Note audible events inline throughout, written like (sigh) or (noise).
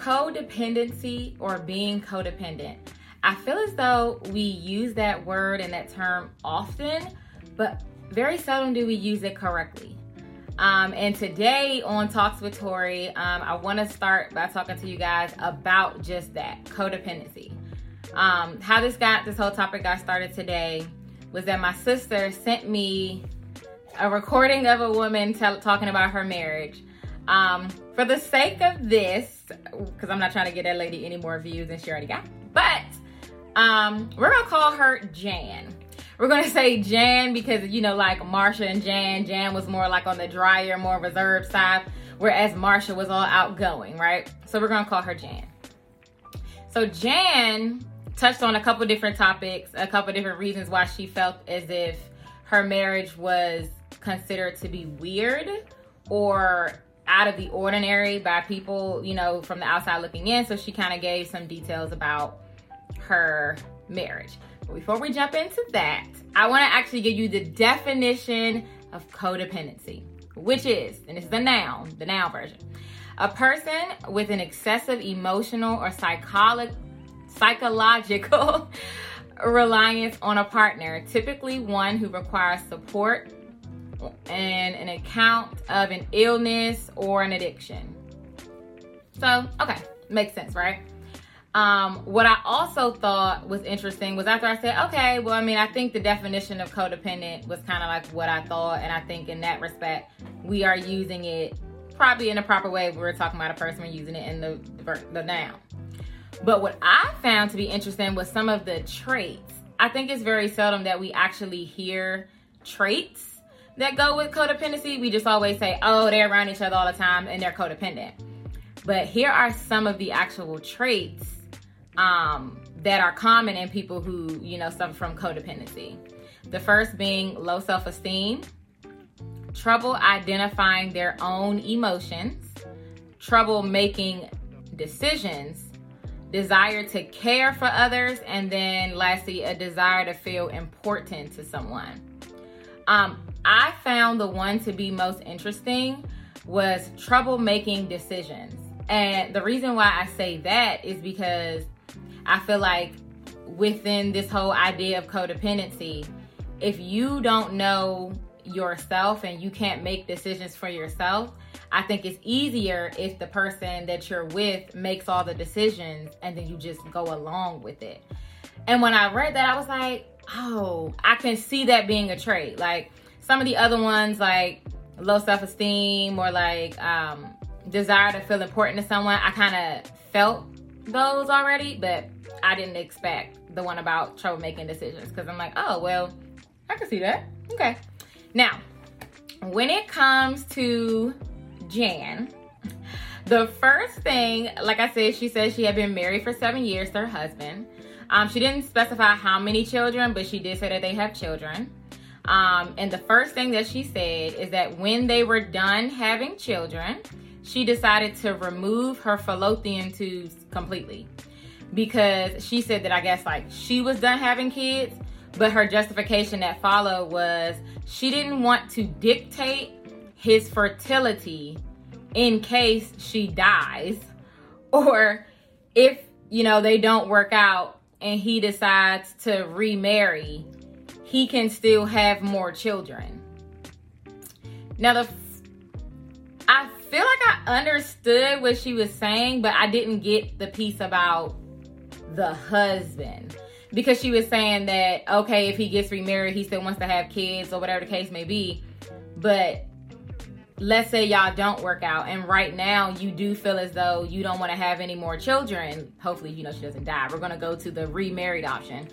codependency or being codependent. I feel as though we use that word and that term often, but very seldom do we use it correctly. Um, and today on Talks with Tori, um, I want to start by talking to you guys about just that codependency. Um, how this got this whole topic got started today was that my sister sent me a recording of a woman t- talking about her marriage. Um, for the sake of this, because I'm not trying to get that lady any more views than she already got, but um, we're gonna call her Jan. We're gonna say Jan because you know, like Marsha and Jan, Jan was more like on the drier, more reserved side, whereas Marsha was all outgoing, right? So we're gonna call her Jan. So Jan touched on a couple different topics, a couple different reasons why she felt as if her marriage was considered to be weird or out of the ordinary by people, you know, from the outside looking in. So she kind of gave some details about her marriage. But before we jump into that, I want to actually give you the definition of codependency, which is, and it's the noun, the noun version, a person with an excessive emotional or psychological psychological (laughs) reliance on a partner, typically one who requires support and an account of an illness or an addiction. So, okay, makes sense, right? Um, what I also thought was interesting was after I said, okay, well, I mean, I think the definition of codependent was kind of like what I thought, and I think in that respect, we are using it probably in a proper way. We were talking about a person, we're using it in the the noun. But what I found to be interesting was some of the traits. I think it's very seldom that we actually hear traits that go with codependency. We just always say, oh, they're around each other all the time and they're codependent. But here are some of the actual traits um, that are common in people who, you know, suffer from codependency. The first being low self esteem, trouble identifying their own emotions, trouble making decisions, desire to care for others, and then lastly, a desire to feel important to someone. Um, I found the one to be most interesting was trouble making decisions. And the reason why I say that is because I feel like within this whole idea of codependency, if you don't know yourself and you can't make decisions for yourself, I think it's easier if the person that you're with makes all the decisions and then you just go along with it. And when I read that, I was like, oh, I can see that being a trait. Like some of the other ones, like low self esteem or like um, desire to feel important to someone, I kind of felt those already, but I didn't expect the one about trouble making decisions because I'm like, oh, well, I can see that. Okay. Now, when it comes to Jan, the first thing, like I said, she said she had been married for seven years to her husband. Um, she didn't specify how many children, but she did say that they have children. Um, and the first thing that she said is that when they were done having children, she decided to remove her fallopian tubes completely. Because she said that I guess like she was done having kids but her justification that followed was she didn't want to dictate his fertility in case she dies (laughs) or if, you know, they don't work out and he decides to remarry, he can still have more children. Now, the I feel like I understood what she was saying, but I didn't get the piece about the husband because she was saying that okay, if he gets remarried, he still wants to have kids or whatever the case may be. But let's say y'all don't work out and right now you do feel as though you don't want to have any more children hopefully you know she doesn't die we're going to go to the remarried option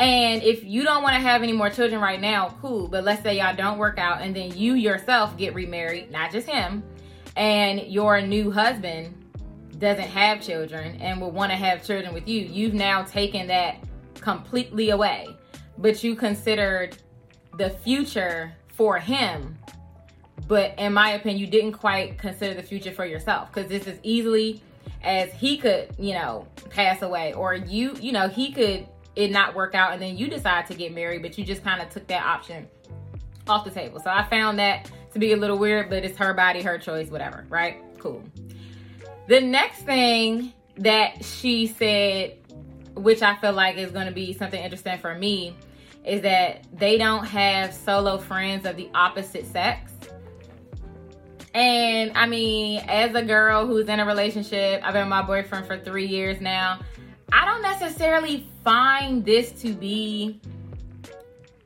and if you don't want to have any more children right now cool but let's say y'all don't work out and then you yourself get remarried not just him and your new husband doesn't have children and will want to have children with you you've now taken that completely away, but you considered the future for him. But in my opinion, you didn't quite consider the future for yourself because this is easily as he could, you know, pass away or you, you know, he could it not work out and then you decide to get married, but you just kind of took that option off the table. So I found that to be a little weird, but it's her body, her choice, whatever, right? Cool. The next thing that she said, which I feel like is going to be something interesting for me, is that they don't have solo friends of the opposite sex. And I mean, as a girl who's in a relationship, I've been my boyfriend for three years now. I don't necessarily find this to be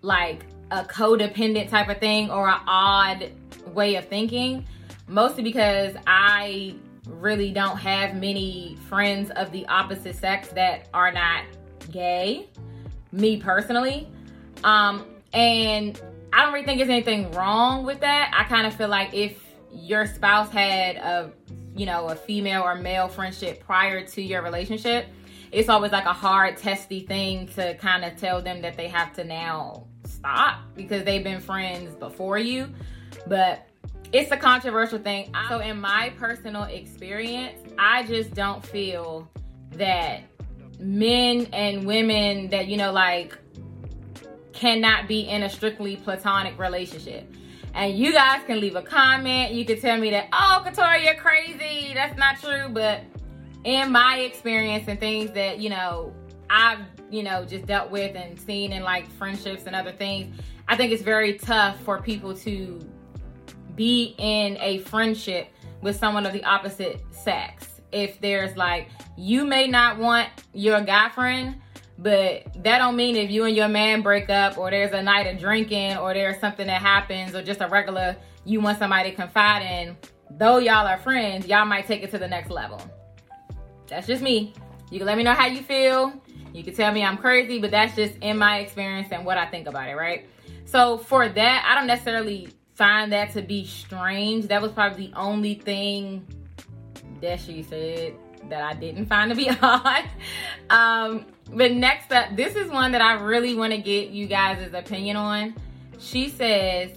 like a codependent type of thing or an odd way of thinking, mostly because I really don't have many friends of the opposite sex that are not gay, me personally. Um, and I don't really think there's anything wrong with that. I kind of feel like if your spouse had a, you know, a female or male friendship prior to your relationship, it's always like a hard, testy thing to kind of tell them that they have to now stop because they've been friends before you. But it's a controversial thing. So, in my personal experience, I just don't feel that men and women that, you know, like cannot be in a strictly platonic relationship. And you guys can leave a comment. You can tell me that, oh, Katori, you're crazy. That's not true. But in my experience and things that, you know, I've, you know, just dealt with and seen in like friendships and other things, I think it's very tough for people to be in a friendship with someone of the opposite sex. If there's like, you may not want your guy friend but that don't mean if you and your man break up or there's a night of drinking or there's something that happens or just a regular you want somebody to confide in, though y'all are friends, y'all might take it to the next level. That's just me. You can let me know how you feel. You can tell me I'm crazy, but that's just in my experience and what I think about it, right? So for that, I don't necessarily find that to be strange. That was probably the only thing that she said that I didn't find to be (laughs) odd. Um, but next up, this is one that I really want to get you guys' opinion on. She says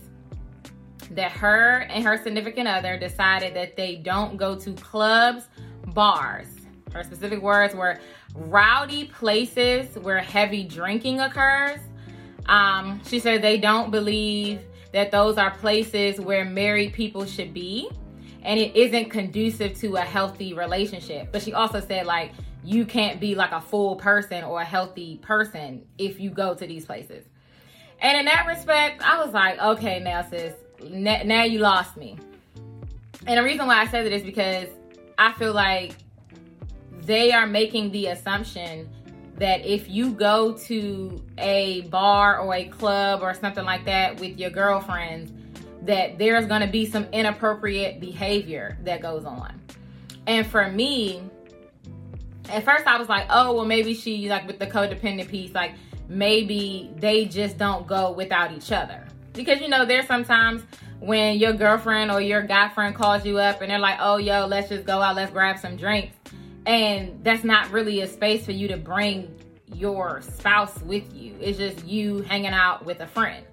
that her and her significant other decided that they don't go to clubs, bars. Her specific words were rowdy places where heavy drinking occurs. Um, she said they don't believe that those are places where married people should be and it isn't conducive to a healthy relationship. But she also said, like, you can't be like a full person or a healthy person if you go to these places. And in that respect, I was like, okay, now sis, now you lost me. And the reason why I said it is because I feel like they are making the assumption that if you go to a bar or a club or something like that with your girlfriends, that there's going to be some inappropriate behavior that goes on. And for me, at first I was like, oh, well, maybe she, like with the codependent piece, like maybe they just don't go without each other. Because, you know, there's sometimes when your girlfriend or your guy friend calls you up and they're like, oh, yo, let's just go out, let's grab some drinks. And that's not really a space for you to bring your spouse with you. It's just you hanging out with a friend.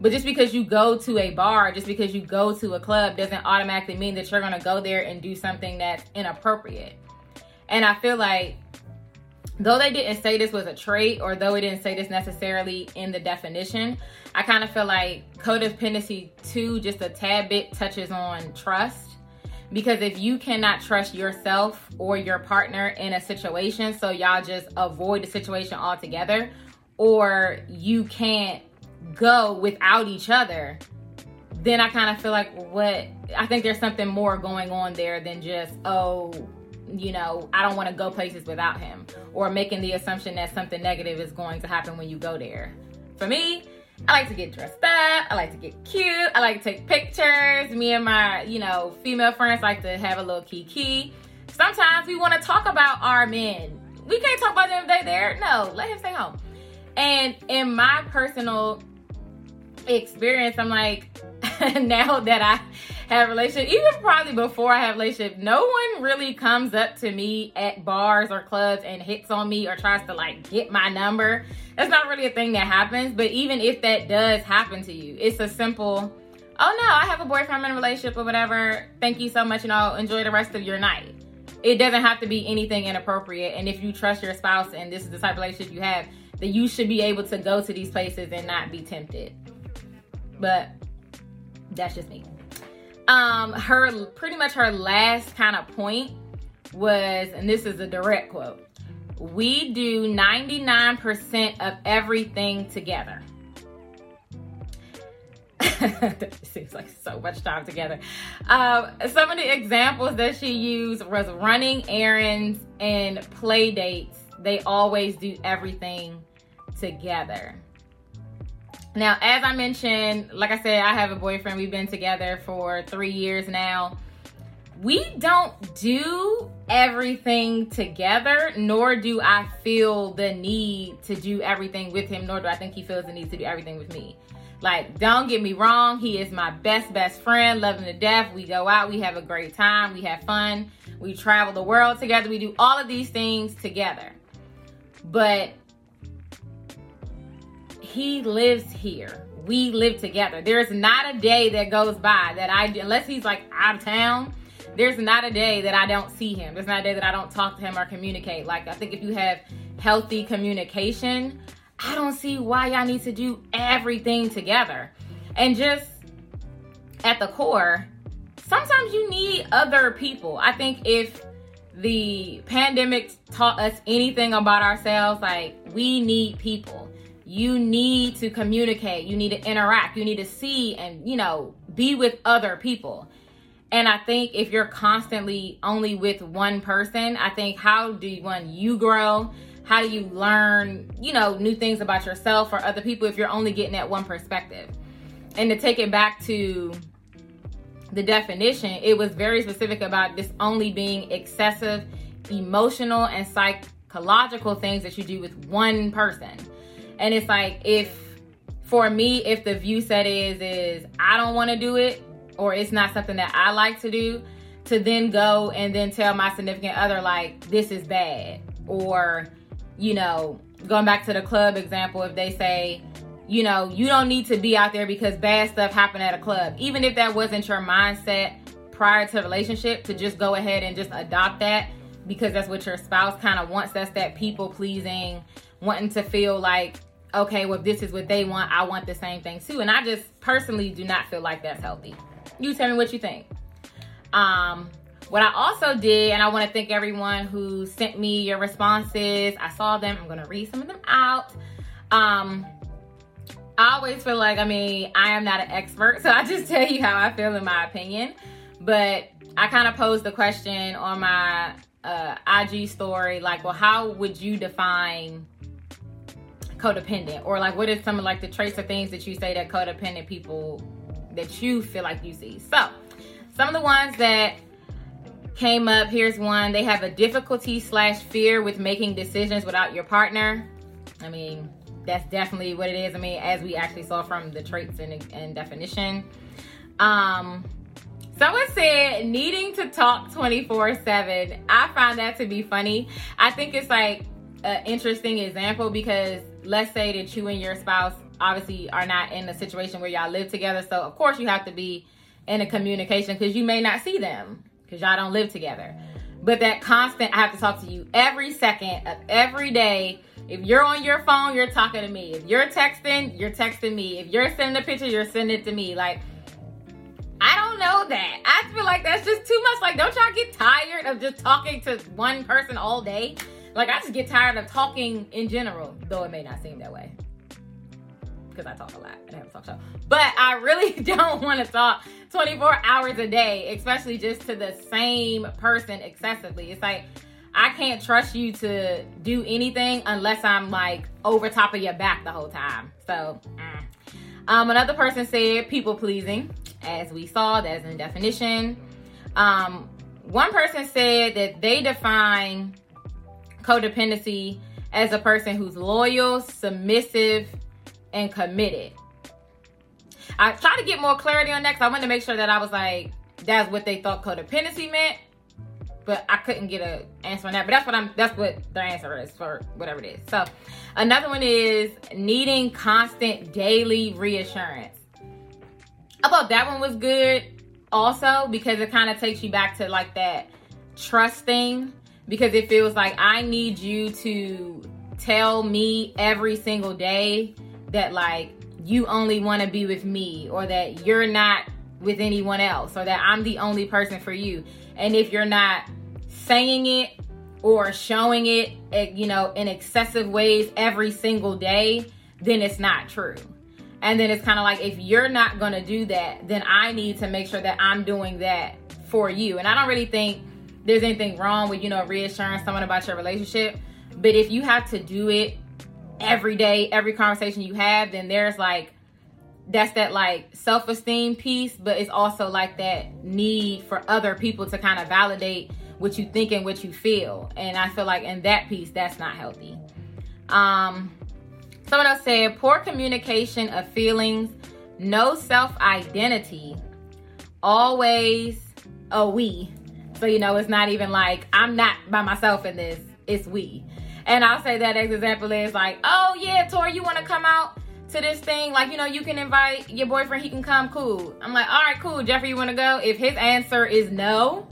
But just because you go to a bar, just because you go to a club, doesn't automatically mean that you're going to go there and do something that's inappropriate. And I feel like, though they didn't say this was a trait, or though it didn't say this necessarily in the definition, I kind of feel like codependency, too, just a tad bit touches on trust. Because if you cannot trust yourself or your partner in a situation, so y'all just avoid the situation altogether, or you can't go without each other, then I kind of feel like what I think there's something more going on there than just, oh, you know, I don't want to go places without him or making the assumption that something negative is going to happen when you go there. For me, I like to get dressed up. I like to get cute. I like to take pictures. Me and my, you know, female friends like to have a little kiki. Sometimes we want to talk about our men. We can't talk about them if they're there. No, let him stay home. And in my personal experience, I'm like, (laughs) now that I have relationship, even probably before I have relationship, no one really comes up to me at bars or clubs and hits on me or tries to like get my number. That's not really a thing that happens. But even if that does happen to you, it's a simple, oh no, I have a boyfriend, in a relationship or whatever. Thank you so much and I'll enjoy the rest of your night. It doesn't have to be anything inappropriate. And if you trust your spouse and this is the type of relationship you have, that you should be able to go to these places and not be tempted. But that's just me. Um, her pretty much her last kind of point was, and this is a direct quote we do 99% of everything together. (laughs) seems like so much time together. Um, some of the examples that she used was running errands and play dates. They always do everything together. Now, as I mentioned, like I said, I have a boyfriend. We've been together for three years now we don't do everything together, nor do I feel the need to do everything with him, nor do I think he feels the need to do everything with me. Like, don't get me wrong, he is my best, best friend, loving to death. We go out, we have a great time, we have fun, we travel the world together, we do all of these things together. But he lives here. We live together. There's not a day that goes by that I, unless he's like out of town, there's not a day that I don't see him. There's not a day that I don't talk to him or communicate. Like, I think if you have healthy communication, I don't see why y'all need to do everything together. And just at the core, sometimes you need other people. I think if the pandemic taught us anything about ourselves, like we need people. You need to communicate, you need to interact, you need to see and, you know, be with other people. And I think if you're constantly only with one person, I think how do you, one you grow? How do you learn, you know, new things about yourself or other people if you're only getting that one perspective? And to take it back to the definition, it was very specific about this only being excessive emotional and psychological things that you do with one person. And it's like if for me, if the view set is is I don't want to do it, or it's not something that I like to do, to then go and then tell my significant other, like, this is bad. Or, you know, going back to the club example, if they say, you know, you don't need to be out there because bad stuff happened at a club. Even if that wasn't your mindset prior to relationship, to just go ahead and just adopt that because that's what your spouse kind of wants. That's that people pleasing, wanting to feel like, okay, well, this is what they want, I want the same thing too. And I just personally do not feel like that's healthy. You tell me what you think. Um, what I also did, and I want to thank everyone who sent me your responses. I saw them. I'm going to read some of them out. Um, I always feel like, I mean, I am not an expert, so I just (laughs) tell you how I feel in my opinion. But I kind of posed the question on my uh, IG story, like, well, how would you define codependent, or like, what is some of like the traits or things that you say that codependent people that you feel like you see. So, some of the ones that came up here's one. They have a difficulty slash fear with making decisions without your partner. I mean that's definitely what it is. I mean as we actually saw from the traits and, and definition. Um someone said needing to talk 24 7 i find that to be funny. I think it's like an interesting example because let's say that you and your spouse obviously are not in a situation where y'all live together. So of course you have to be in a communication because you may not see them because y'all don't live together. But that constant, I have to talk to you every second of every day. If you're on your phone, you're talking to me. If you're texting, you're texting me. If you're sending a picture, you're sending it to me. Like, I don't know that. I feel like that's just too much. Like, don't y'all get tired of just talking to one person all day? Like, I just get tired of talking in general, though it may not seem that way because I talk a lot and I have a talk show. But I really (laughs) don't want to talk 24 hours a day, especially just to the same person excessively. It's like I can't trust you to do anything unless I'm like over top of your back the whole time. So, mm. um, another person said people pleasing, as we saw, that's in definition. Um, one person said that they define codependency as a person who's loyal, submissive, and committed. I tried to get more clarity on that because I wanted to make sure that I was like, that's what they thought codependency meant. But I couldn't get an answer on that. But that's what I'm that's what their answer is for whatever it is. So another one is needing constant daily reassurance. I thought that one was good also because it kind of takes you back to like that trust thing because it feels like I need you to tell me every single day that like you only want to be with me or that you're not with anyone else or that I'm the only person for you. And if you're not saying it or showing it, eh, you know, in excessive ways every single day, then it's not true. And then it's kind of like if you're not going to do that, then I need to make sure that I'm doing that for you. And I don't really think there's anything wrong with, you know, reassuring someone about your relationship. But if you have to do it every day, every conversation you have, then there's like, that's that like self esteem piece, but it's also like that need for other people to kind of validate what you think and what you feel. And I feel like in that piece, that's not healthy. Um, someone else said poor communication of feelings, no self identity, always a we. So, you know, it's not even like I'm not by myself in this, it's we. And I'll say that as example is like, oh yeah, Tori, you want to come out to this thing? Like, you know, you can invite your boyfriend, he can come, cool. I'm like, all right, cool. Jeffrey, you want to go? If his answer is no,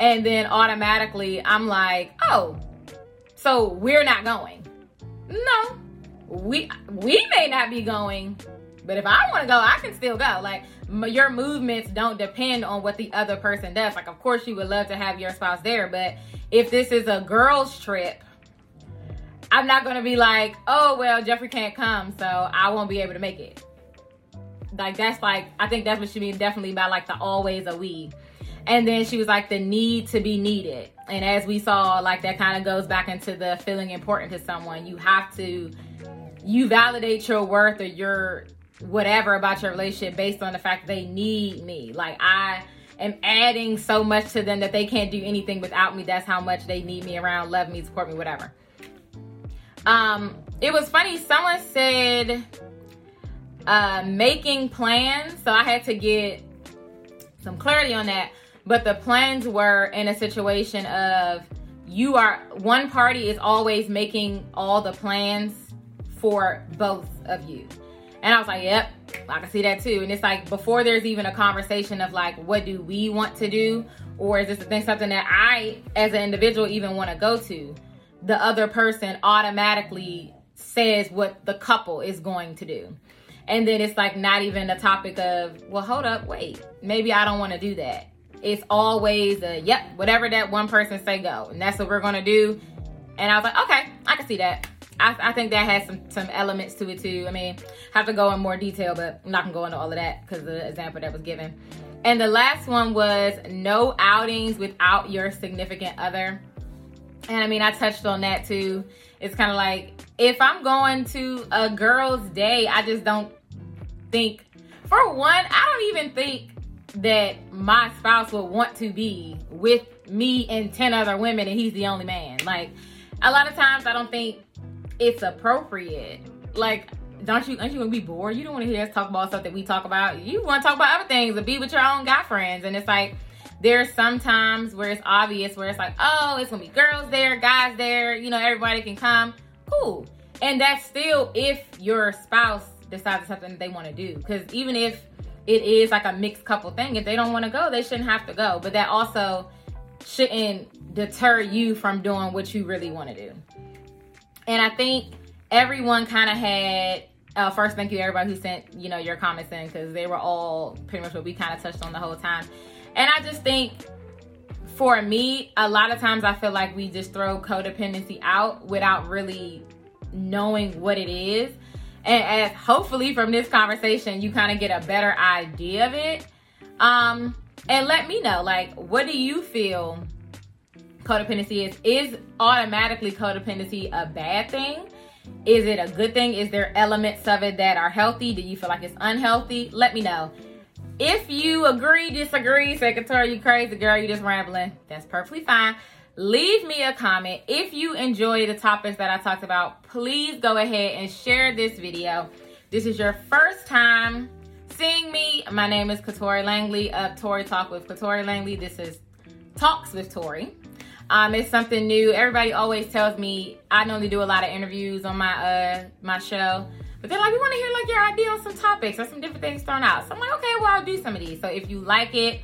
and then automatically I'm like, oh, so we're not going. No, we we may not be going, but if I want to go, I can still go. Like your movements don't depend on what the other person does. Like, of course, you would love to have your spouse there, but if this is a girls' trip, I'm not gonna be like, oh well, Jeffrey can't come, so I won't be able to make it. Like that's like I think that's what she means definitely by like the always a we. And then she was like, the need to be needed. And as we saw, like that kind of goes back into the feeling important to someone. You have to, you validate your worth or your whatever about your relationship based on the fact they need me. Like I am adding so much to them that they can't do anything without me. That's how much they need me around, love me, support me, whatever. Um, it was funny. Someone said uh, making plans. So I had to get some clarity on that. But the plans were in a situation of you are one party is always making all the plans for both of you. And I was like, yep, I can see that too. And it's like before there's even a conversation of like, what do we want to do? Or is this thing something that I, as an individual, even want to go to? The other person automatically says what the couple is going to do. And then it's like not even a topic of, well, hold up, wait, maybe I don't want to do that it's always a yep, whatever that one person say go, and that's what we're gonna do. And I was like, okay, I can see that. I, I think that has some some elements to it too. I mean, have to go in more detail, but I'm not gonna go into all of that because the example that was given. And the last one was no outings without your significant other. And I mean, I touched on that too. It's kind of like if I'm going to a girl's day, I just don't think, for one, I don't even think that my spouse would want to be with me and 10 other women and he's the only man. Like a lot of times I don't think it's appropriate. Like don't you don't you to be bored? You don't want to hear us talk about stuff that we talk about. You want to talk about other things and be with your own guy friends. And it's like there's sometimes where it's obvious where it's like, oh, it's gonna be girls there, guys there, you know, everybody can come. Cool. And that's still if your spouse decides something they want to do. Because even if it is like a mixed couple thing. If they don't want to go, they shouldn't have to go. But that also shouldn't deter you from doing what you really want to do. And I think everyone kind of had. Uh, first, thank you everybody who sent you know your comments in because they were all pretty much what we kind of touched on the whole time. And I just think for me, a lot of times I feel like we just throw codependency out without really knowing what it is and as hopefully from this conversation you kind of get a better idea of it um and let me know like what do you feel codependency is is automatically codependency a bad thing is it a good thing is there elements of it that are healthy do you feel like it's unhealthy let me know if you agree disagree say secretary you crazy girl you just rambling that's perfectly fine leave me a comment. If you enjoy the topics that I talked about, please go ahead and share this video. This is your first time seeing me. My name is Katori Langley of Tori Talk with Katori Langley. This is Talks with Tori. Um, it's something new. Everybody always tells me I normally do a lot of interviews on my uh my show. But they're like, we want to hear like your idea on some topics or some different things thrown out. So I'm like, okay, well I'll do some of these. So if you like it,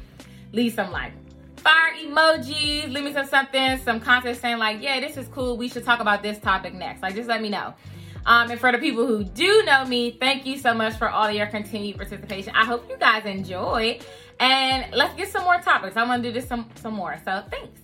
leave some like fire emojis, leave me some something, some content saying like, yeah, this is cool. We should talk about this topic next. Like, just let me know. Um, and for the people who do know me, thank you so much for all your continued participation. I hope you guys enjoy. And let's get some more topics. I want to do this some some more. So thanks.